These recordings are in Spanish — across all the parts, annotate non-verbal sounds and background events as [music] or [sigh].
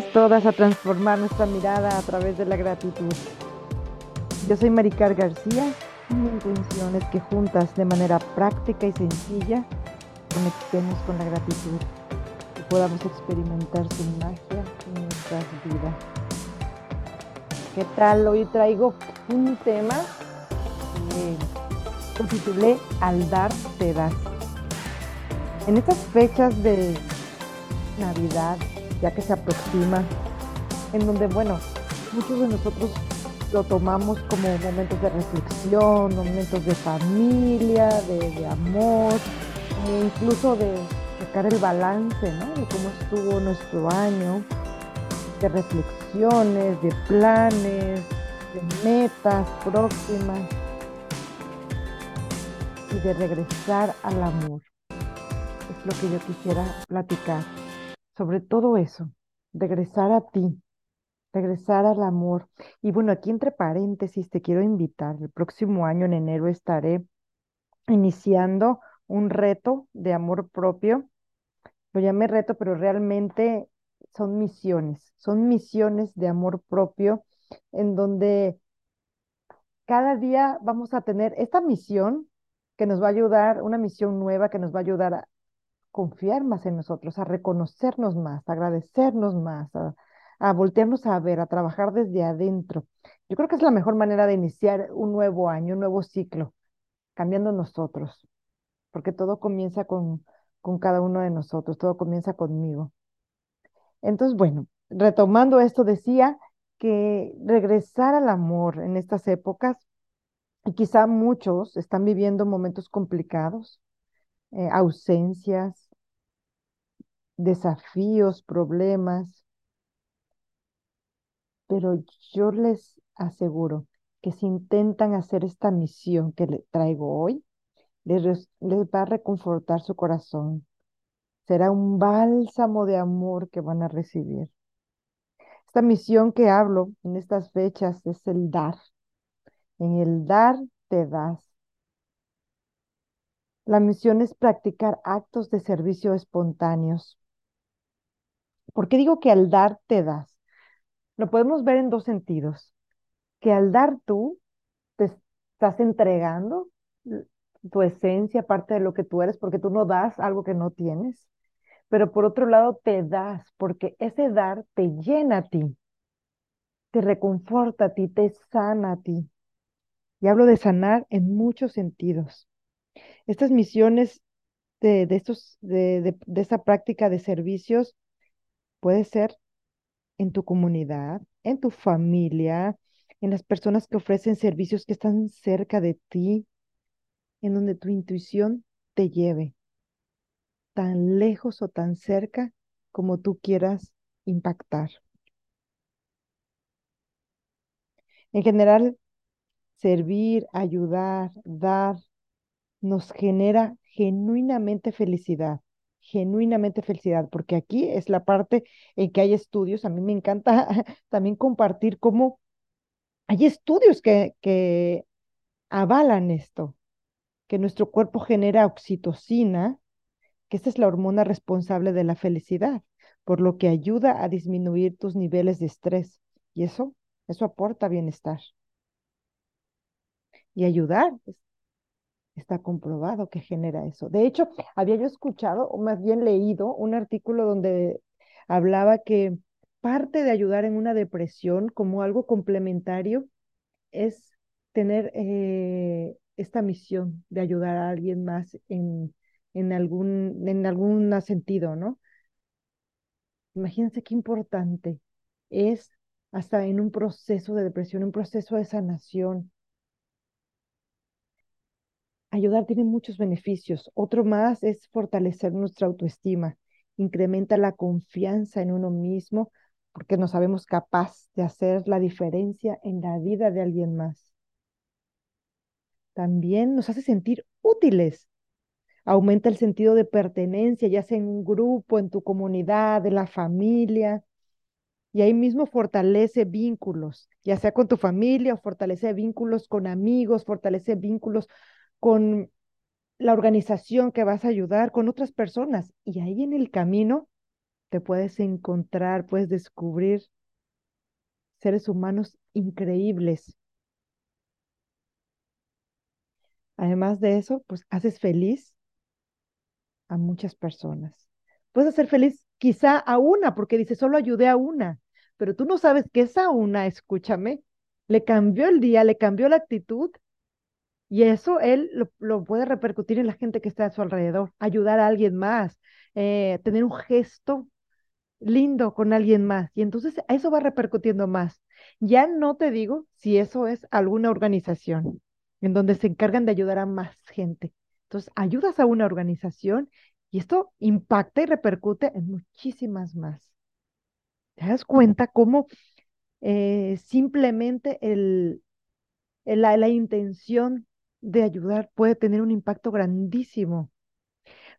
Todas a transformar nuestra mirada a través de la gratitud. Yo soy Maricar García y mi intención es que juntas de manera práctica y sencilla conectemos con la gratitud y podamos experimentar su magia en nuestras vidas. ¿Qué tal? Hoy traigo un tema que titulé Al dar te das. En estas fechas de Navidad, ya que se aproxima, en donde, bueno, muchos de nosotros lo tomamos como momentos de reflexión, momentos de familia, de, amor, e incluso de sacar el balance, ¿no? De cómo estuvo nuestro año, de reflexiones, de planes, de metas próximas y de regresar al amor. Es lo que yo quisiera platicar sobre todo eso, regresar a ti, regresar al amor. Y bueno, aquí entre paréntesis te quiero invitar, el próximo año en enero estaré iniciando un reto de amor propio. Lo llamé reto, pero realmente son misiones, son misiones de amor propio en donde cada día vamos a tener esta misión que nos va a ayudar, una misión nueva que nos va a ayudar a, confiar más en nosotros, a reconocernos más, a agradecernos más, a, a voltearnos a ver, a trabajar desde adentro. Yo creo que es la mejor manera de iniciar un nuevo año, un nuevo ciclo, cambiando nosotros, porque todo comienza con, con cada uno de nosotros, todo comienza conmigo. Entonces, bueno, retomando esto, decía que regresar al amor en estas épocas, y quizá muchos están viviendo momentos complicados, eh, ausencias, desafíos, problemas, pero yo les aseguro que si intentan hacer esta misión que le traigo hoy, les, les va a reconfortar su corazón. Será un bálsamo de amor que van a recibir. Esta misión que hablo en estas fechas es el dar. En el dar te das. La misión es practicar actos de servicio espontáneos. ¿Por qué digo que al dar te das? Lo podemos ver en dos sentidos. Que al dar tú te estás entregando tu esencia, parte de lo que tú eres, porque tú no das algo que no tienes. Pero por otro lado te das, porque ese dar te llena a ti, te reconforta a ti, te sana a ti. Y hablo de sanar en muchos sentidos estas misiones de, estos, de, de esa práctica de servicios puede ser en tu comunidad, en tu familia, en las personas que ofrecen servicios que están cerca de ti, en donde tu intuición te lleve tan lejos o tan cerca como tú quieras impactar. En general, servir, ayudar, dar, nos genera genuinamente felicidad, genuinamente felicidad, porque aquí es la parte en que hay estudios, a mí me encanta [laughs] también compartir cómo hay estudios que, que avalan esto, que nuestro cuerpo genera oxitocina, que esta es la hormona responsable de la felicidad, por lo que ayuda a disminuir tus niveles de estrés. Y eso, eso aporta bienestar. Y ayudar, Está comprobado que genera eso. De hecho, había yo escuchado, o más bien leído, un artículo donde hablaba que parte de ayudar en una depresión como algo complementario es tener eh, esta misión de ayudar a alguien más en, en, algún, en algún sentido, ¿no? Imagínense qué importante es hasta en un proceso de depresión, un proceso de sanación, Ayudar tiene muchos beneficios. Otro más es fortalecer nuestra autoestima, incrementa la confianza en uno mismo porque nos sabemos capaz de hacer la diferencia en la vida de alguien más. También nos hace sentir útiles. Aumenta el sentido de pertenencia, ya sea en un grupo, en tu comunidad, en la familia. Y ahí mismo fortalece vínculos, ya sea con tu familia o fortalece vínculos con amigos, fortalece vínculos con la organización que vas a ayudar, con otras personas. Y ahí en el camino te puedes encontrar, puedes descubrir seres humanos increíbles. Además de eso, pues haces feliz a muchas personas. Puedes hacer feliz quizá a una, porque dice, solo ayudé a una, pero tú no sabes que esa una, escúchame, le cambió el día, le cambió la actitud y eso él lo, puede repercutir en la gente que está a su alrededor, ayudar a alguien más, eh, tener un gesto lindo con alguien más. Y entonces eso va repercutiendo más. Ya no te digo si eso es alguna organización en donde se encargan de ayudar a más gente. Entonces, ayudas a una organización y esto impacta y repercute en muchísimas más. ¿Te das cuenta cómo eh, simplemente el, la, la intención de ayudar puede tener un impacto grandísimo?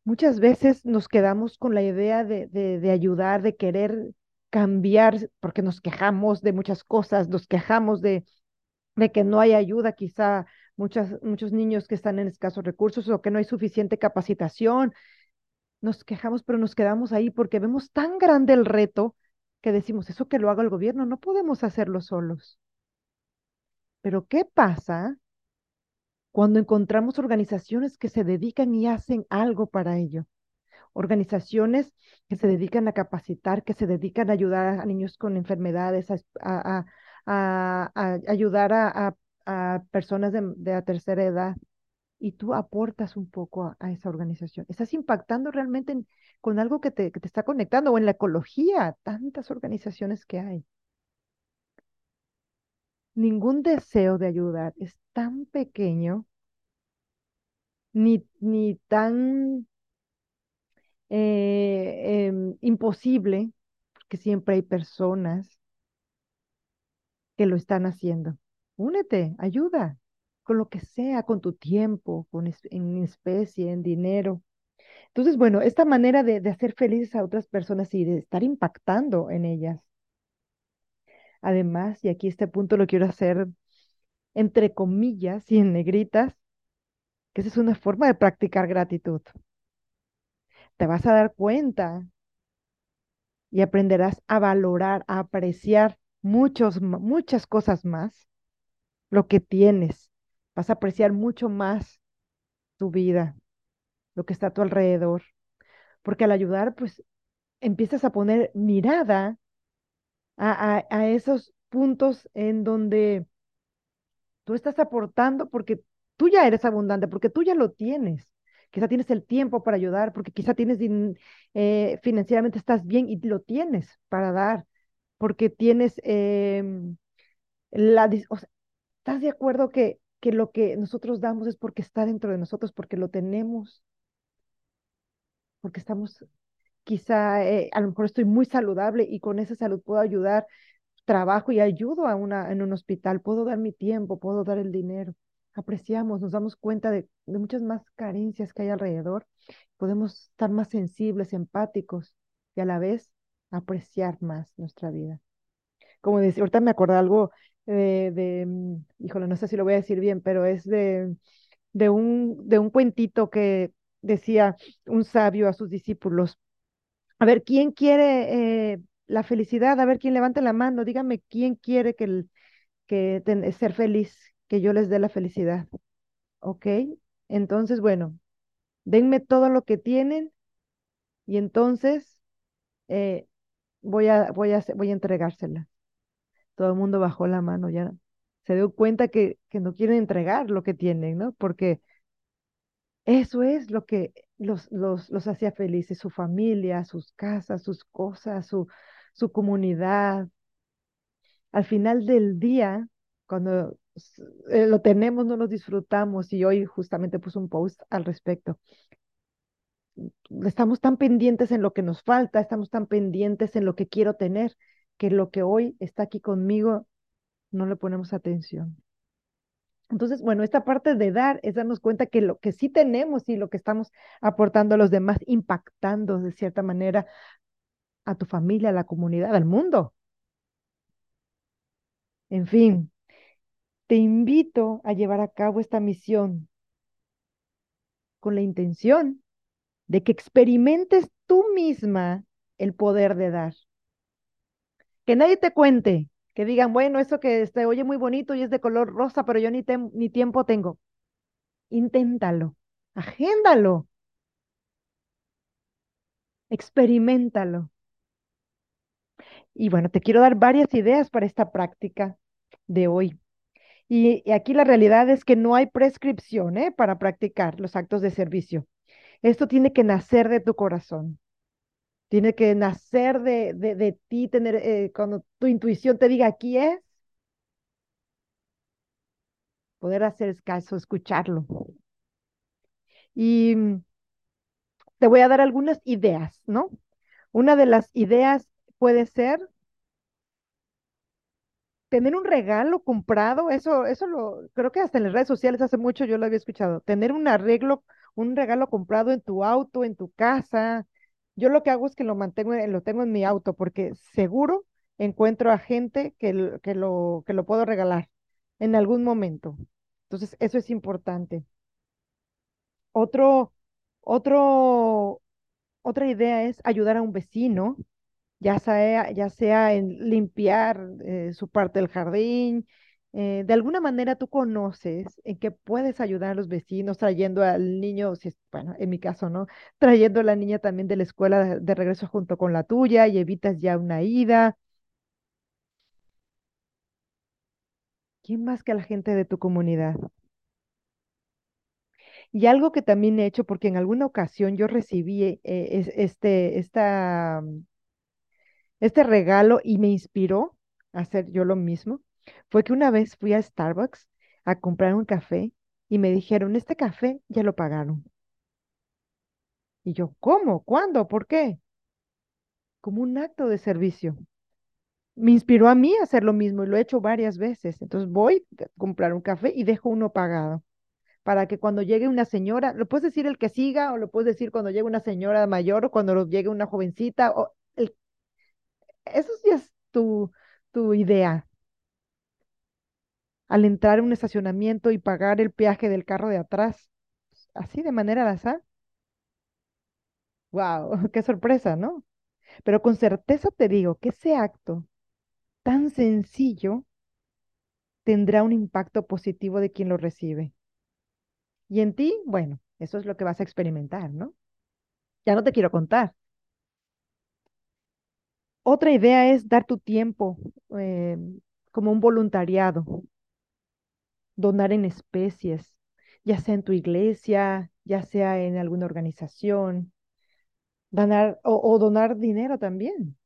Muchas veces nos quedamos con la idea de, de, ayudar, de querer cambiar, porque nos quejamos de muchas cosas, nos quejamos de, de que no hay ayuda quizá muchos niños que están en escasos recursos o que no hay suficiente capacitación. Nos quejamos, pero nos quedamos ahí porque vemos tan grande el reto que decimos, eso que lo haga el gobierno, no podemos hacerlo solos. Pero ¿qué pasa cuando encontramos organizaciones que se dedican y hacen algo para ello? Organizaciones que se dedican a capacitar, que se dedican a ayudar a niños con enfermedades, a, ayudar a, personas de, la tercera edad y tú aportas un poco a, esa organización. Estás impactando realmente con algo que te, que te está conectando o en la ecología, tantas organizaciones que hay. Ningún deseo de ayudar es tan pequeño ni, ni tan eh, em, imposible, porque siempre hay personas que lo están haciendo. Únete, ayuda, con lo que sea, con tu tiempo, con en especie, en dinero. Entonces, bueno, esta manera de, de hacer felices a otras personas y de estar impactando en ellas. Además, y aquí este punto lo quiero hacer entre comillas y en negritas, que esa es una forma de practicar gratitud. Te vas a dar cuenta y aprenderás a valorar, a apreciar muchos, muchas cosas más lo que tienes. Vas a apreciar mucho más tu vida, lo que está a tu alrededor. Porque al ayudar, pues empiezas a poner mirada a, a, esos puntos en donde tú estás aportando porque tú ya eres abundante, porque tú ya lo tienes. Quizá tienes el tiempo para ayudar, porque quizá tienes eh, financieramente estás bien y lo tienes para dar, porque tienes em, la, ¿Estás de acuerdo que, que lo que nosotros damos es porque está dentro de nosotros, porque lo tenemos? Porque estamos, quizá, eh, a lo mejor estoy muy saludable y con esa salud puedo ayudar, trabajo y ayudo a una, en un hospital, puedo dar mi tiempo, puedo dar el dinero. Apreciamos, nos damos cuenta de, de muchas más carencias que hay alrededor, podemos estar más sensibles, empáticos y a la vez apreciar más nuestra vida. Como decía, ahorita me acordé algo eh, de, mm, híjole, no sé si lo voy a decir bien, pero es de, de, un, de un cuentito que decía un sabio a sus discípulos. A ver, ¿quién quiere eh, la felicidad? A ver, ¿quién levante la mano? Dígame, ¿quién quiere que, que ser feliz? Que yo les dé la felicidad. ¿Ok? Entonces, bueno, denme todo lo que tienen y entonces eh, voy a, voy a, voy a entregársela todo el mundo bajó la mano, ya se dio cuenta que, que no quieren entregar lo que tienen, ¿no? Porque eso es lo que los, los, los hacía felices, su familia, sus casas, sus cosas, su, su comunidad. Al final del día, cuando eh, lo tenemos, no lo disfrutamos y hoy justamente puse un post al respecto. Estamos tan pendientes en lo que nos falta, estamos tan pendientes en lo que quiero tener que lo que hoy está aquí conmigo no le ponemos atención. Entonces, bueno, esta parte de dar es darnos cuenta que lo que sí tenemos y lo que estamos aportando a los demás, impactando de cierta manera a tu familia, a la comunidad, al mundo. En fin, te invito a llevar a cabo esta misión con la intención de que experimentes tú misma el poder de dar. Que nadie te cuente, que digan, bueno, eso que se oye muy bonito y es de color rosa, pero yo ni, ni tiempo tengo. Inténtalo, agéndalo, experimentalo. Y bueno, te quiero dar varias ideas para esta práctica de hoy. Y, aquí la realidad es que no hay prescripción ¿eh? para practicar los actos de servicio. Esto tiene que nacer de tu corazón. Tiene que nacer de, ti, tener, eh, cuando tu intuición te diga aquí es, poder hacer caso, escucharlo. Y mm, te voy a dar algunas ideas, ¿no? Una de las ideas puede ser tener un regalo comprado, eso, eso lo, creo que hasta en las redes sociales hace mucho yo lo había escuchado, tener un arreglo, un regalo comprado en tu auto, en tu casa. Yo lo que hago es que lo mantengo, lo tengo en mi auto porque seguro encuentro a gente que, que, lo, que lo puedo regalar en algún momento. Entonces, eso es importante. Otro, otro, otra idea es ayudar a un vecino ya sea, ya sea en limpiar eh, su parte del jardín. Eh, de alguna manera tú conoces en qué puedes ayudar a los vecinos trayendo al niño, si es, bueno, en mi caso, ¿no? Trayendo a la niña también de la escuela de, regreso junto con la tuya y evitas ya una ida. ¿Quién más que la gente de tu comunidad? Y algo que también he hecho, porque en alguna ocasión yo recibí eh, este, esta este regalo y me inspiró a hacer yo lo mismo, fue que una vez fui a Starbucks a comprar un café y me dijeron, este café ya lo pagaron. Y yo, ¿cómo? ¿Cuándo? ¿Por qué? Como un acto de servicio. Me inspiró a mí a hacer lo mismo y lo he hecho varias veces. Entonces voy a comprar un café y dejo uno pagado para que cuando llegue una señora, lo puedes decir el que siga o lo puedes decir cuando llegue una señora mayor o cuando llegue una jovencita o eso sí es tu, tu idea. Al entrar en un estacionamiento y pagar el peaje del carro de atrás, así de manera al azar. ¡Wow! [laughs] ¡Qué sorpresa, ¿no? Pero con certeza te digo que ese acto tan sencillo tendrá un impacto positivo de quien lo recibe. Y en ti, bueno, eso es lo que vas a experimentar, ¿no? Ya no te quiero contar. Otra idea es dar tu tiempo eh, como un voluntariado, donar en especies, ya sea en tu iglesia, ya sea en alguna organización, donar o, donar dinero también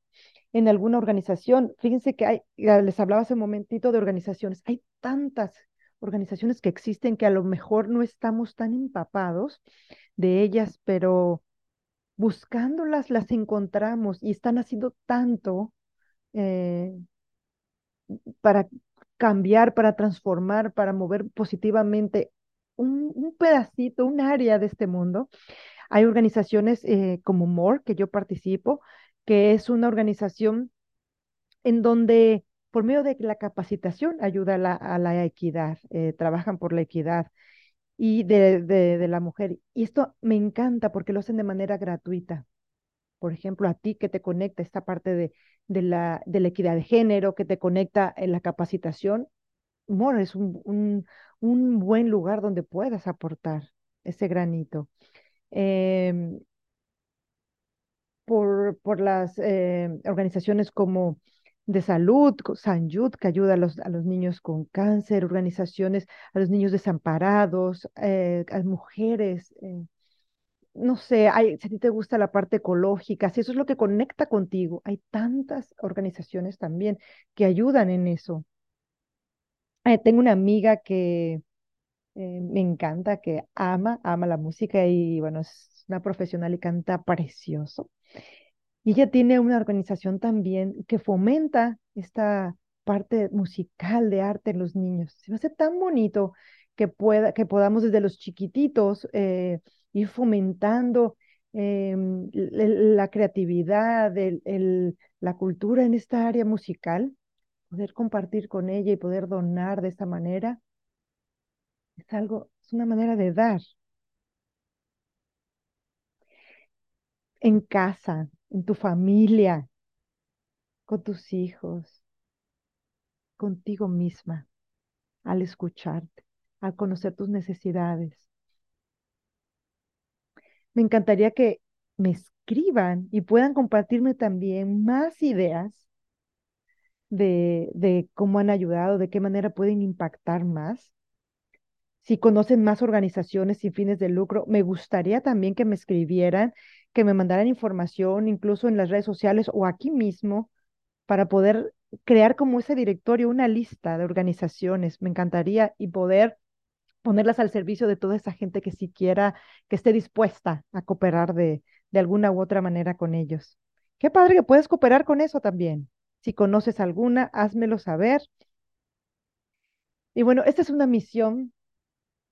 en alguna organización. Fíjense que hay, les hablaba hace un momentito de organizaciones, hay tantas organizaciones que existen que a lo mejor no estamos tan empapados de ellas, pero buscándolas las encontramos y están haciendo tanto eh, para cambiar, para transformar, para mover positivamente un, pedacito, un área de este mundo. Hay organizaciones eh, como MORE, que yo participo, que es una organización en donde por medio de la capacitación ayuda a la, equidad, eh, trabajan por la equidad y de, de, la mujer. Y esto me encanta porque lo hacen de manera gratuita. Por ejemplo, a ti que te conecta esta parte de, de, la, equidad de género, que te conecta en la capacitación, bueno, es un, un, un buen lugar donde puedas aportar ese granito. Em, por, por las eh, organizaciones como de salud, San que ayuda a los, a los niños con cáncer, organizaciones a los niños desamparados, eh, a mujeres. Eh, no sé, si a ti te gusta la parte ecológica, si eso es lo que conecta contigo, hay tantas organizaciones también que ayudan en eso. Eh, tengo una amiga que me encanta, que ama, ama la música y bueno, es una profesional y canta precioso. Y ella tiene una organización también que fomenta esta parte musical de arte en los niños. Se me hace tan bonito que, pueda, que podamos desde los chiquititos eh, ir fomentando em, la creatividad, la cultura en esta área musical, poder compartir con ella y poder donar de esta manera. Es algo, es una manera de dar. En casa, en tu familia, con tus hijos, contigo misma, al escucharte, al conocer tus necesidades. Me encantaría que me escriban y puedan compartirme también más ideas de, cómo han ayudado, de qué manera pueden impactar más. Si conocen más organizaciones sin fines de lucro, me gustaría también que me escribieran, que me mandaran información, incluso en las redes sociales o aquí mismo, para poder crear como ese directorio, una lista de organizaciones. Me encantaría y poder ponerlas al servicio de toda esa gente que siquiera, que esté dispuesta a cooperar de, de alguna u otra manera con ellos. Qué padre que puedes cooperar con eso también. Si conoces alguna, házmelo saber. Y bueno, esta es una misión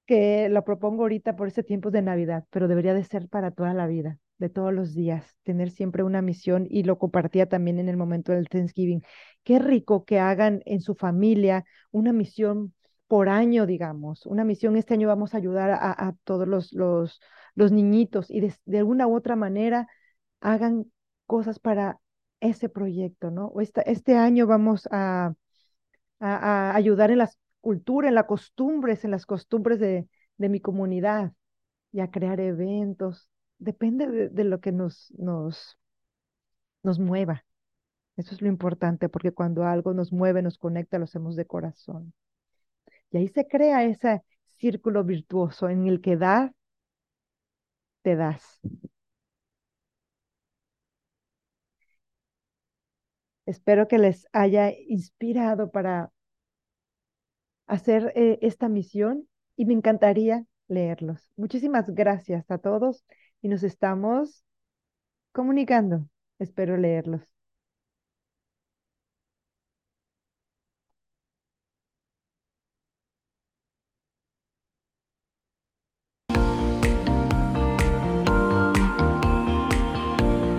que la propongo ahorita por este tiempo de Navidad, pero debería de ser para toda la vida, de todos los días, tener siempre una misión y lo compartía también en el momento del Thanksgiving. Qué rico que hagan en su familia una misión por año, digamos, una misión. Este año vamos a ayudar a, todos los, los, niñitos y de, alguna u otra manera hagan cosas para ese proyecto, ¿no? O esta, este año vamos a, a, ayudar en las cultura, en las costumbres, en las costumbres de, de mi comunidad y a crear eventos. Depende de, de lo que nos, nos, nos mueva. Eso es lo importante, porque cuando algo nos mueve, nos conecta, lo hacemos de corazón. Y ahí se crea ese círculo virtuoso en el que dar, te das. Espero que les haya inspirado para hacer eh, esta misión y me encantaría leerlos. Muchísimas gracias a todos y nos estamos comunicando. Espero leerlos.